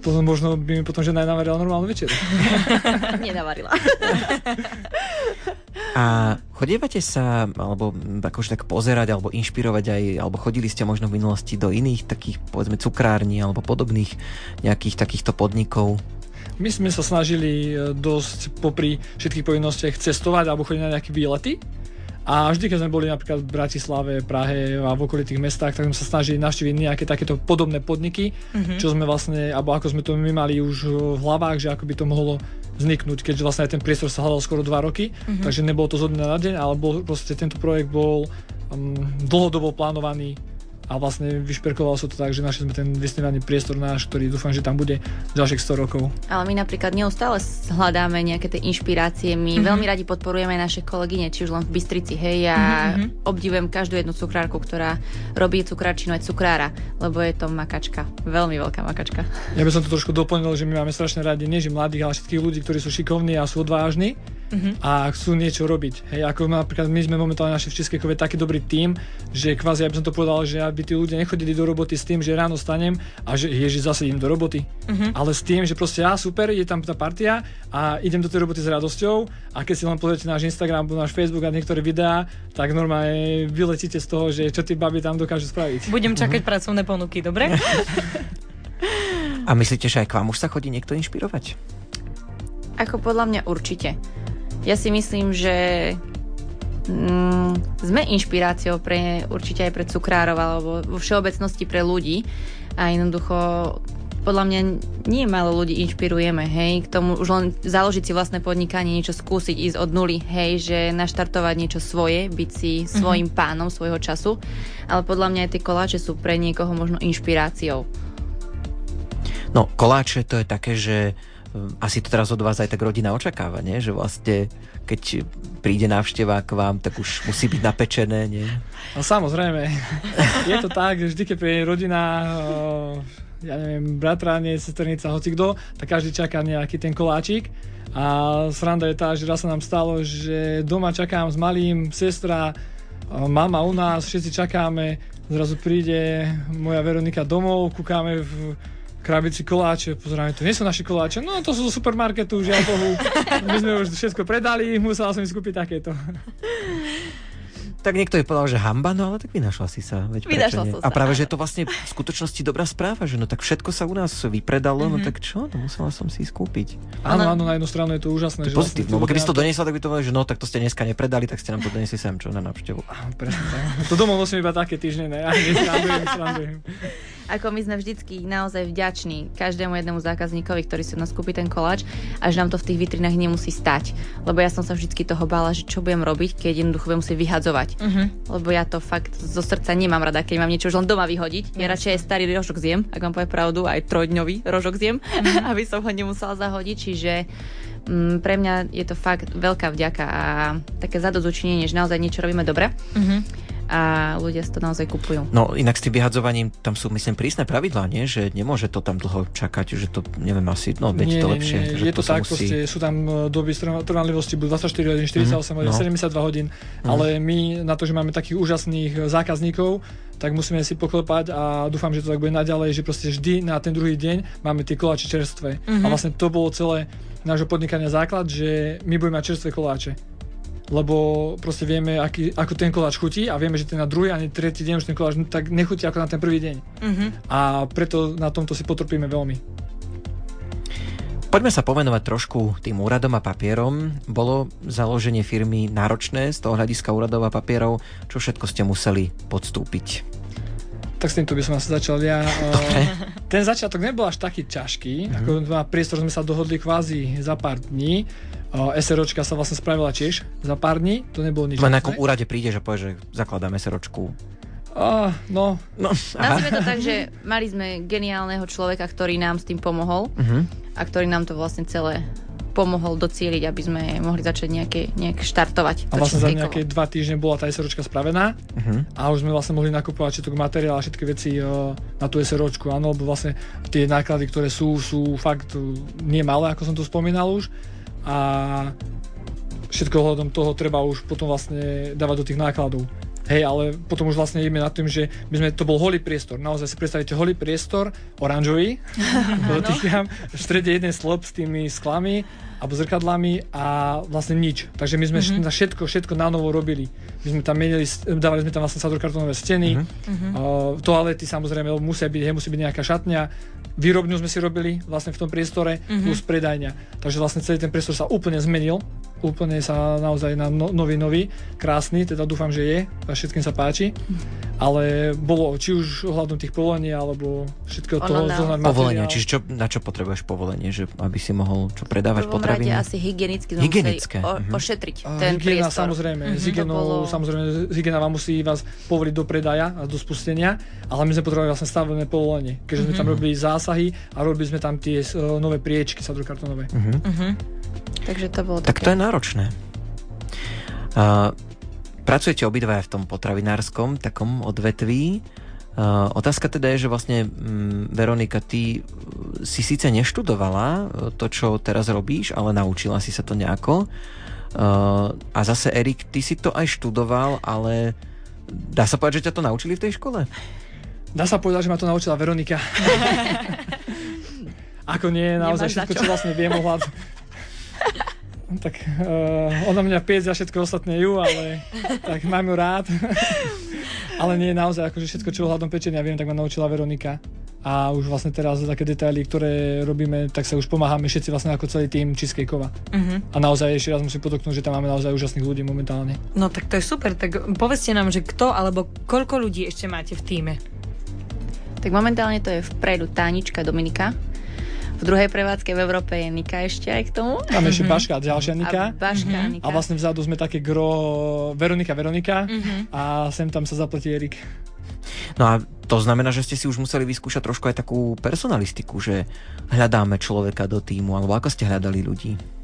potom možno by mi potom žena navarila normálnu večeru. (laughs) Nenavarila. A chodievate sa, alebo akože tak pozerať, alebo inšpirovať aj, alebo chodili ste možno v minulosti do iných takých, povedzme, cukrární, alebo podobných nejakých takýchto podnikov? My sme sa snažili e, dosť popri všetkých povinnostiach cestovať alebo chodiť na nejaké výlety. A vždy, keď sme boli napríklad v Bratislave, Prahe a v okolitých mestách, tak sme sa snažili navštíviť nejaké takéto podobné podniky, mm-hmm. čo sme vlastne, alebo ako sme to my mali už v hlavách, že ako by to mohlo vzniknúť, keďže vlastne aj ten priestor sa hľadal skoro 2 roky, mm-hmm. takže nebolo to zo dňa na deň, ale bol, proste tento projekt bol um, dlhodobo plánovaný a vlastne vyšperkovalo sa to tak, že našli sme ten vysnívaný priestor náš, ktorý dúfam, že tam bude ďalších 100 rokov. Ale my napríklad neustále hľadáme nejaké tie inšpirácie. My mm-hmm. veľmi radi podporujeme aj naše kolegyne, či už len v Bystrici. Hej, ja mm-hmm. obdivujem každú jednu cukrárku, ktorá robí cukrárčinu aj cukrára, lebo je to makačka. Veľmi veľká makačka. Ja by som to trošku doplnil, že my máme strašne radi nie že mladých, ale všetkých ľudí, ktorí sú šikovní a sú odvážni uh-huh. a chcú niečo robiť. Hej, ako napríklad my sme momentálne naši v Českej kove taký dobrý tým, že kvázi, ja by som to povedal, že aby tí ľudia nechodili do roboty s tým, že ráno stanem a že ježi zase idem do roboty, uh-huh. ale s tým, že proste ja super, je tam tá partia a idem do tej roboty s radosťou a keď si len pozriete náš Instagram, náš Facebook a niektoré videá, tak normálne vyletíte z toho, že čo tí baby tam dokážu spraviť. Budem čakať uh-huh. pracovné ponuky, dobre? (laughs) a myslíte, že aj k vám už sa chodí niekto inšpirovať? Ako podľa mňa určite. Ja si myslím, že mm, sme inšpiráciou pre, určite aj pre cukrárov alebo vo všeobecnosti pre ľudí a jednoducho podľa mňa nie málo ľudí inšpirujeme, hej, k tomu už len založiť si vlastné podnikanie, niečo skúsiť, ísť od nuly, hej, že naštartovať niečo svoje, byť si mhm. svojim mm-hmm. pánom svojho času, ale podľa mňa aj tie koláče sú pre niekoho možno inšpiráciou. No, koláče to je také, že asi to teraz od vás aj tak rodina očakáva, nie? že vlastne keď príde návšteva k vám, tak už musí byť napečené, nie? No samozrejme. Je to tak, že vždy, keď príde rodina, ja neviem, bratráne, sesternica, hoci kto, tak každý čaká nejaký ten koláčik. A sranda je tá, že raz sa nám stalo, že doma čakám s malým, sestra, mama u nás, všetci čakáme, zrazu príde moja Veronika domov, kúkame v krabici koláče, pozeráme, to nie sú naše koláče, no to sú zo supermarketu, žiaľ Bohu. My sme už všetko predali, musela som si kúpiť takéto. Tak niekto je povedal, že hamba, no ale tak vynašla si sa. Veď vynašla som sa. A práve, že je to vlastne v skutočnosti dobrá správa, že no tak všetko sa u nás vypredalo, mm-hmm. no mhm. tak čo, to musela som si skúpiť. Áno, áno, na jednu stranu je to úžasné. To že pozitívne, vlastne lebo keby si to doniesla, tak by to povedal, že no tak to ste dneska nepredali, tak ste nám to doniesli sem, čo na návštevu. Presne. To domov nosím iba také týždne, ne? Ja nesrandujem, srandujem. Ako my sme vždycky naozaj vďační každému jednému zákazníkovi, ktorý si nás kúpi ten koláč a že nám to v tých vitrinách nemusí stať. Lebo ja som sa vždycky toho bála, že čo budem robiť, keď jednoducho budem musieť vyhadzovať. Uh-huh. Lebo ja to fakt zo srdca nemám rada, keď mám niečo už len doma vyhodiť. Ja radšej aj starý rožok zjem, ak vám povie pravdu, aj trojdňový rožok zjem, uh-huh. (laughs) aby som ho nemusela zahodiť. Čiže mm, pre mňa je to fakt veľká vďaka a také zadozučinenie, že naozaj niečo robíme dobre. Uh-huh a ľudia si to naozaj kupujú. No inak s tým vyhadzovaním tam sú myslím prísne pravidlá, nie? Že nemôže to tam dlho čakať, že to neviem asi, no nie, to lepšie. Nie, je to, to tak, musí... proste, sú tam e, doby trvanlivosti, budú 24 hodín, 48 mm, hodín, no. 72 hodín, mm. ale my na to, že máme takých úžasných zákazníkov, tak musíme si poklepať a dúfam, že to tak bude naďalej, že proste vždy na ten druhý deň máme tie koláče čerstvé. Mm-hmm. A vlastne to bolo celé nášho podnikania základ, že my budeme mať čerstvé koláče lebo proste vieme, aký, ako ten koláč chutí a vieme, že ten na druhý ani tretí deň už ten koláč tak nechutí ako na ten prvý deň. Uh-huh. A preto na tomto si potrpíme veľmi. Poďme sa povenovať trošku tým úradom a papierom. Bolo založenie firmy náročné z toho hľadiska úradov a papierov? Čo všetko ste museli podstúpiť? Tak s týmto by som asi začal ja. (laughs) Dobre. Ten začiatok nebol až taký ťažký. Mm-hmm. Ako na priestor sme sa dohodli kvázi za pár dní. SROčka sa vlastne spravila tiež za pár dní. To nebolo nič. Na akom úrade príde, že povie, že zakladáme SROčku Uh, no. no Nazvime to tak, že mali sme geniálneho človeka, ktorý nám s tým pomohol uh-huh. a ktorý nám to vlastne celé pomohol docieliť, aby sme mohli začať nejaké, nejak štartovať. A vlastne za nejaké dva týždne bola tá SROčka spravená uh-huh. a už sme vlastne mohli nakupovať všetok materiál a všetky veci uh, na tú SROčku, áno, lebo vlastne tie náklady, ktoré sú, sú fakt uh, nie malé, ako som tu spomínal už a všetko ohľadom toho treba už potom vlastne dávať do tých nákladov. Hej, ale potom už vlastne ideme nad tým, že by sme, to bol holý priestor. Naozaj si predstavíte holý priestor, oranžový, (laughs) dotýkam, v strede jeden slop s tými sklami alebo zrkadlami a vlastne nič. Takže my sme mm-hmm. všetko, všetko na novo robili. My sme tam menili, dávali sme tam vlastne sadrokartonové steny, mm-hmm. uh, toalety samozrejme musia byť, hej, musí byť nejaká šatňa, výrobňu sme si robili vlastne v tom priestore mm-hmm. plus predajňa. Takže vlastne celý ten priestor sa úplne zmenil úplne sa naozaj na no, nový, nový, krásny, teda dúfam, že je a všetkým sa páči. Ale bolo či už ohľadom tých povolení, alebo všetkého toho zohnať Povolenie, čiže čo, na čo potrebuješ povolenie? Že aby si mohol čo predávať potraviny? rade asi hygienicky sme Hygienické. o, uh-huh. ošetriť ten hygiena, priestor. samozrejme, uh-huh. z hygienou, bolo... samozrejme, hygiena vám musí vás povoliť do predaja a do spustenia, ale my sme potrebovali vlastne stavené povolenie, keďže uh-huh. sme tam robili zásahy a robili sme tam tie uh, nové priečky sadrokartonové. Uh-huh. Uh-huh. Takže to bolo Tak také... to je náročné. Uh, pracujete obidva v tom potravinárskom takom odvetví. Uh, otázka teda je, že vlastne um, Veronika, ty si síce neštudovala uh, to, čo teraz robíš, ale naučila si sa to nejako. Uh, a zase Erik, ty si to aj študoval, ale dá sa povedať, že ťa to naučili v tej škole? Dá sa povedať, že ma to naučila Veronika. (laughs) Ako nie, naozaj všetko, čo. čo vlastne viem ohľad, tak uh, ona mňa piec a všetko ostatné ju, ale tak mám ju rád. (laughs) ale nie naozaj, akože všetko, čo ohľadom pečenia viem, tak ma naučila Veronika. A už vlastne teraz také detaily, ktoré robíme, tak sa už pomáhame všetci vlastne ako celý tým Cheesecakeova. Uh-huh. A naozaj ešte raz musím podotknúť, že tam máme naozaj úžasných ľudí momentálne. No tak to je super, tak povedzte nám, že kto alebo koľko ľudí ešte máte v týme? Tak momentálne to je vpredu Tánička Dominika, v druhej prevádzke v Európe je Nika ešte aj k tomu. Tam ešte mm-hmm. Baška, ďalšia Nika. A Baška, mm-hmm. Nika. A vlastne vzadu sme také gro Veronika, Veronika mm-hmm. a sem tam sa zapletí Erik. No a to znamená, že ste si už museli vyskúšať trošku aj takú personalistiku, že hľadáme človeka do týmu, alebo ako ste hľadali ľudí?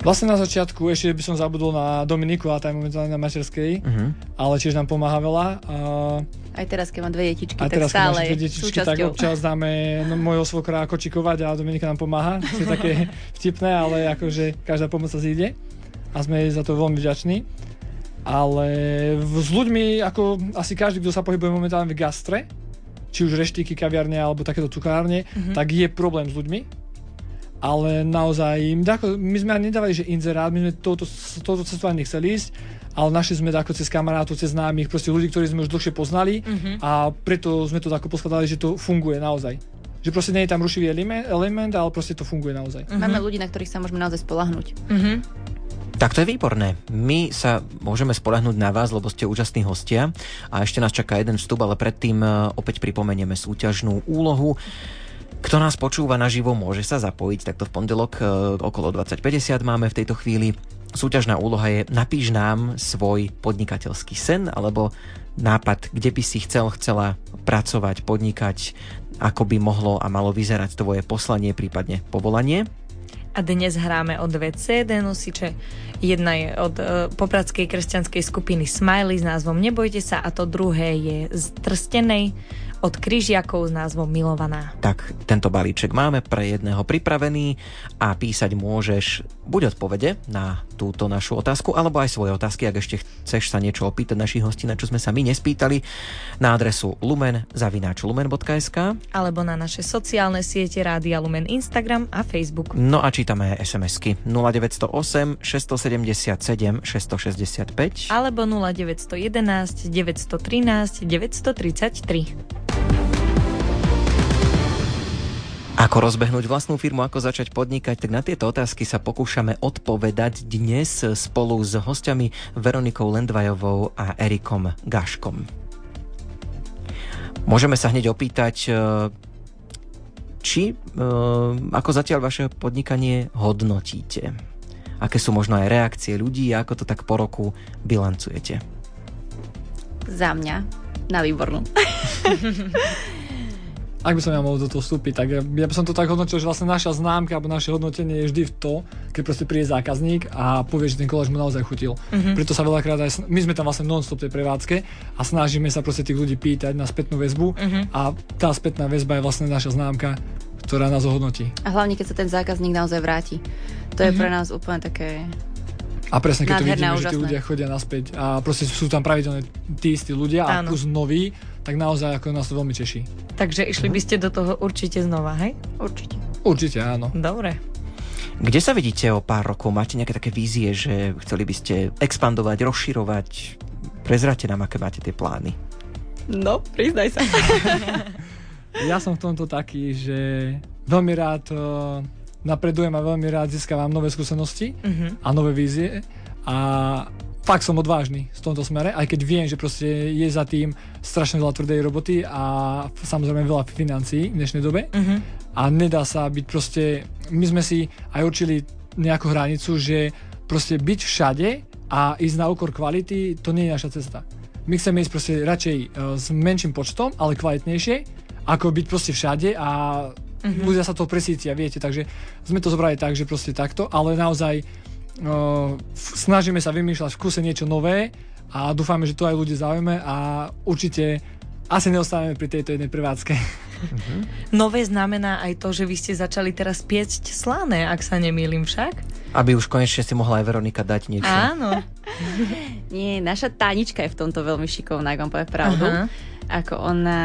Vlastne na začiatku ešte by som zabudol na Dominiku, a tá je momentálne na materskej, uh-huh. ale tiež nám pomáha veľa. A... Aj teraz, keď mám dve detičky, a tak teraz, stále dve detičky, tak občas dáme no, mojho svokra kočikovať a Dominika nám pomáha. To je také (laughs) vtipné, ale akože každá pomoc sa zíde a sme za to veľmi vďační. Ale s ľuďmi, ako asi každý, kto sa pohybuje momentálne v gastre, či už reštiky, kaviarne alebo takéto cukárne, uh-huh. tak je problém s ľuďmi ale naozaj, my sme ani nedávali, že inzerát, my sme touto, touto cestou nechceli ísť, ale našli sme ako cez kamarátov, cez známych, proste ľudí, ktorí sme už dlhšie poznali uh-huh. a preto sme to tako poskladali, že to funguje naozaj. Že proste nie je tam rušivý element, element ale proste to funguje naozaj. Uh-huh. Máme ľudí, na ktorých sa môžeme naozaj spolahnuť. Uh-huh. Tak to je výborné. My sa môžeme spolahnúť na vás, lebo ste úžasní hostia a ešte nás čaká jeden vstup, ale predtým e, opäť pripomenieme súťažnú úlohu. Kto nás počúva naživo, môže sa zapojiť. Takto v pondelok e, okolo 2050 máme v tejto chvíli. Súťažná úloha je napíš nám svoj podnikateľský sen alebo nápad, kde by si chcel, chcela pracovať, podnikať, ako by mohlo a malo vyzerať tvoje poslanie, prípadne povolanie. A dnes hráme o dve CD nosiče. Jedna je od e, popradskej kresťanskej skupiny Smiley s názvom Nebojte sa a to druhé je z Trstenej od Kryžiakov s názvom Milovaná. Tak, tento balíček máme pre jedného pripravený a písať môžeš buď odpovede na túto našu otázku, alebo aj svoje otázky, ak ešte chceš sa niečo opýtať našich hostí, na čo sme sa my nespýtali, na adresu lumen lumen.sk alebo na naše sociálne siete Rádia Lumen Instagram a Facebook. No a čítame SMS-ky 0908 677 665 alebo 0911 913 933. Ako rozbehnúť vlastnú firmu, ako začať podnikať, tak na tieto otázky sa pokúšame odpovedať dnes spolu s hostiami Veronikou Lendvajovou a Erikom Gaškom. Môžeme sa hneď opýtať, či e, ako zatiaľ vaše podnikanie hodnotíte? Aké sú možno aj reakcie ľudí a ako to tak po roku bilancujete? Za mňa na výbornú. ak by som ja mohol do toho vstúpiť, tak ja, ja by som to tak hodnotil, že vlastne naša známka alebo naše hodnotenie je vždy v to, keď proste príde zákazník a povie, že ten koláč mu naozaj chutil. Mm-hmm. Preto sa veľakrát aj, my sme tam vlastne non-stop tej prevádzke a snažíme sa proste tých ľudí pýtať na spätnú väzbu mm-hmm. a tá spätná väzba je vlastne naša známka, ktorá nás ohodnotí. A hlavne, keď sa ten zákazník naozaj vráti. To je mm-hmm. pre nás úplne také a presne, keď to vidíme, úžasné. že tí ľudia chodia naspäť a proste sú tam pravidelne tí istí ľudia Áno. a plus noví, tak naozaj ako nás to veľmi teší. Takže išli by ste do toho určite znova, hej? Určite. Určite, áno. Dobre. Kde sa vidíte o pár rokov? Máte nejaké také vízie, že chceli by ste expandovať, rozširovať? Prezrate nám, aké máte tie plány. No, priznaj sa. (laughs) ja som v tomto taký, že veľmi rád uh, napredujem a veľmi rád získavam nové skúsenosti uh-huh. a nové vízie a fakt som odvážny v tomto smere, aj keď viem, že proste je za tým strašne veľa tvrdej roboty a samozrejme veľa financií v dnešnej dobe uh-huh. a nedá sa byť proste, my sme si aj určili nejakú hranicu, že proste byť všade a ísť na úkor kvality, to nie je naša cesta. My chceme ísť proste radšej uh, s menším počtom, ale kvalitnejšie, ako byť proste všade a uh-huh. ľudia sa to presícia, viete, takže sme to zobrali tak, že proste takto, ale naozaj snažíme sa vymýšľať v kuse niečo nové a dúfame, že to aj ľudí zaujíme a určite asi neostávame pri tejto jednej prevádzke. Uh-huh. Nové znamená aj to, že vy ste začali teraz piecť slané, ak sa nemýlim však? Aby už konečne si mohla aj Veronika dať niečo. Áno. (laughs) Nie, naša Tánička je v tomto veľmi šikovná, ak vám povie pravdu. Uh-huh ako ona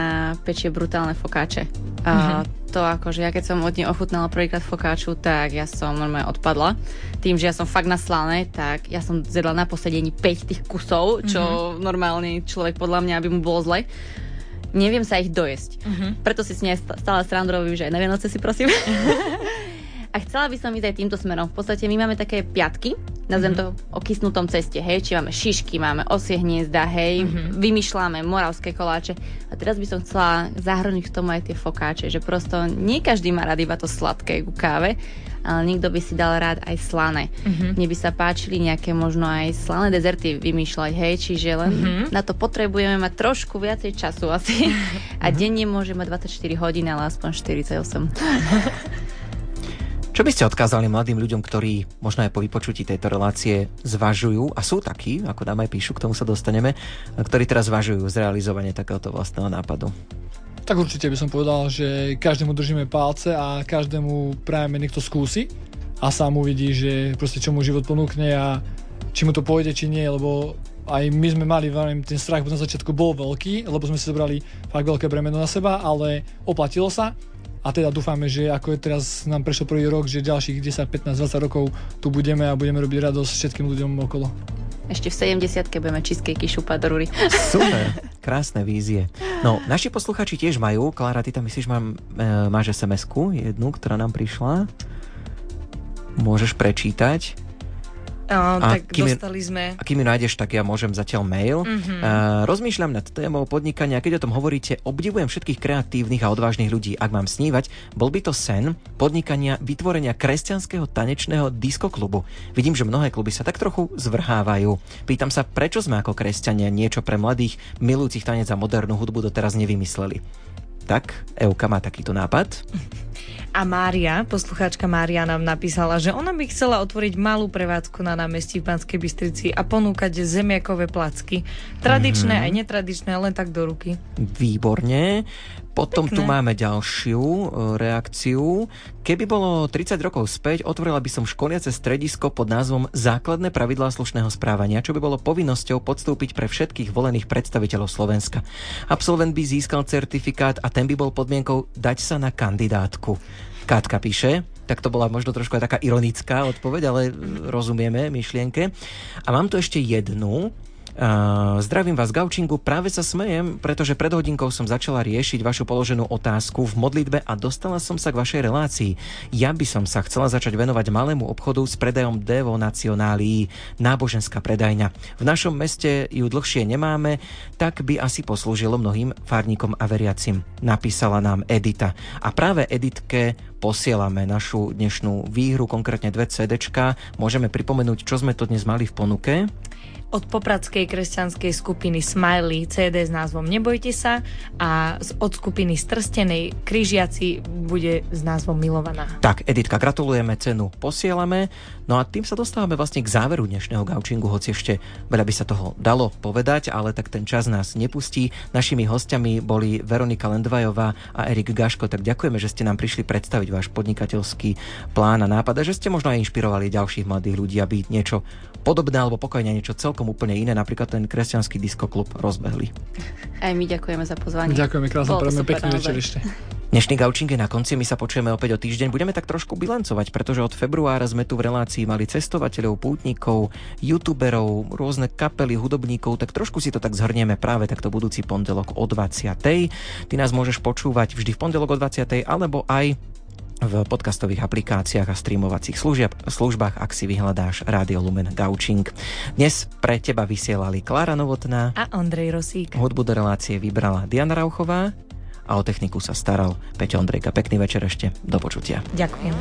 pečie brutálne fokáče. Mm-hmm. Mhm. to akože ja keď som od nej ochutnala prvýkrát fokáču, tak ja som normálne odpadla. Tým, že ja som fakt naslané, tak ja som zjedla na posedení 5 tých kusov, čo mm-hmm. normálny človek podľa mňa by mu bolo zle. Neviem sa ich dojesť. Mm-hmm. Preto si s nej stále srandu robím, že aj na Vianoce si prosím. (laughs) A chcela by som ísť aj týmto smerom. V podstate my máme také piatky, nazvem mm-hmm. to o kysnutom ceste, hej, či máme šišky, máme osie hniezda, hej, mm-hmm. vymýšľame moravské koláče. A teraz by som chcela zahrnúť k tomu aj tie fokáče, že prosto nie každý má rád iba to sladké ku káve, ale niekto by si dal rád aj slané. Mm-hmm. Mne by sa páčili nejaké možno aj slané dezerty vymýšľať, hej, čiže len mm-hmm. na to potrebujeme mať trošku viacej času asi. (laughs) A mm-hmm. denne môže mať 24 hodín, ale aspoň 48. (laughs) Čo by ste odkázali mladým ľuďom, ktorí možno aj po vypočutí tejto relácie zvažujú, a sú takí, ako nám aj píšu, k tomu sa dostaneme, ktorí teraz zvažujú zrealizovanie takéhoto vlastného nápadu? Tak určite by som povedal, že každému držíme palce a každému prajeme nech to skúsi a sám uvidí, že proste čo mu život ponúkne a či mu to pôjde, či nie, lebo aj my sme mali, veľmi, ten strach na začiatku bol veľký, lebo sme si zobrali fakt veľké bremeno na seba, ale oplatilo sa a teda dúfame, že ako je teraz nám prešiel prvý rok, že ďalších 10, 15, 20 rokov tu budeme a budeme robiť radosť všetkým ľuďom okolo. Ešte v 70 budeme cheesecakey šúpať do rúry. Super, (laughs) krásne vízie. No, naši posluchači tiež majú. Klára, ty tam myslíš, mám, e, máš sms jednu, ktorá nám prišla? Môžeš prečítať. A, tak kým dostali sme... A kým ju nájdeš, tak ja môžem zatiaľ mail. Mm-hmm. A, rozmýšľam nad témou podnikania, keď o tom hovoríte, obdivujem všetkých kreatívnych a odvážnych ľudí. Ak mám snívať, bol by to sen podnikania vytvorenia kresťanského tanečného diskoklubu. Vidím, že mnohé kluby sa tak trochu zvrhávajú. Pýtam sa, prečo sme ako kresťania niečo pre mladých, milujúcich tanec a modernú hudbu doteraz nevymysleli. Tak, Euka má takýto nápad. (laughs) A Mária, poslucháčka Mária nám napísala, že ona by chcela otvoriť malú prevádzku na námestí v Banskej Bystrici a ponúkať zemiakové placky. Tradičné mm-hmm. aj netradičné, len tak do ruky. Výborne. Potom Pekné. tu máme ďalšiu e, reakciu. Keby bolo 30 rokov späť, otvorila by som školiace stredisko pod názvom Základné pravidlá slušného správania, čo by bolo povinnosťou podstúpiť pre všetkých volených predstaviteľov Slovenska. Absolvent by získal certifikát a ten by bol podmienkou dať sa na kandidátku. Kátka píše, tak to bola možno trošku aj taká ironická odpoveď, ale rozumieme myšlienke. A mám tu ešte jednu. Uh, zdravím vás, Gaučingu. Práve sa smejem, pretože pred hodinkou som začala riešiť vašu položenú otázku v modlitbe a dostala som sa k vašej relácii. Ja by som sa chcela začať venovať malému obchodu s predajom Devo Nacionálii, náboženská predajňa. V našom meste ju dlhšie nemáme, tak by asi poslúžilo mnohým farníkom a veriacim. Napísala nám Edita. A práve Editke posielame našu dnešnú výhru, konkrétne dve CDčka. Môžeme pripomenúť, čo sme to dnes mali v ponuke od popradskej kresťanskej skupiny Smiley CD s názvom Nebojte sa a od skupiny Strstenej Kryžiaci bude s názvom Milovaná. Tak, Editka, gratulujeme, cenu posielame. No a tým sa dostávame vlastne k záveru dnešného gaučingu, hoci ešte veľa by sa toho dalo povedať, ale tak ten čas nás nepustí. Našimi hostiami boli Veronika Lendvajová a Erik Gaško, tak ďakujeme, že ste nám prišli predstaviť váš podnikateľský plán a nápad a že ste možno aj inšpirovali ďalších mladých ľudí, aby niečo podobné alebo pokojne niečo celkom úplne iné, napríklad ten kresťanský diskoklub rozbehli. Aj my ďakujeme za pozvanie. Ďakujeme krásne, prejme pekný večer ešte. Dnešný gaučing je na konci, my sa počujeme opäť o týždeň. Budeme tak trošku bilancovať, pretože od februára sme tu v relácii mali cestovateľov, pútnikov, youtuberov, rôzne kapely, hudobníkov, tak trošku si to tak zhrnieme práve takto budúci pondelok o 20. Ty nás môžeš počúvať vždy v pondelok o 20. alebo aj v podcastových aplikáciách a streamovacích služieb, službách, ak si vyhľadáš Rádio Lumen Gaučing. Dnes pre teba vysielali Klára Novotná a Ondrej Rosík. Hudbu do relácie vybrala Diana Rauchová a o techniku sa staral Peťo Ondrejka. Pekný večer ešte. Do počutia. Ďakujem.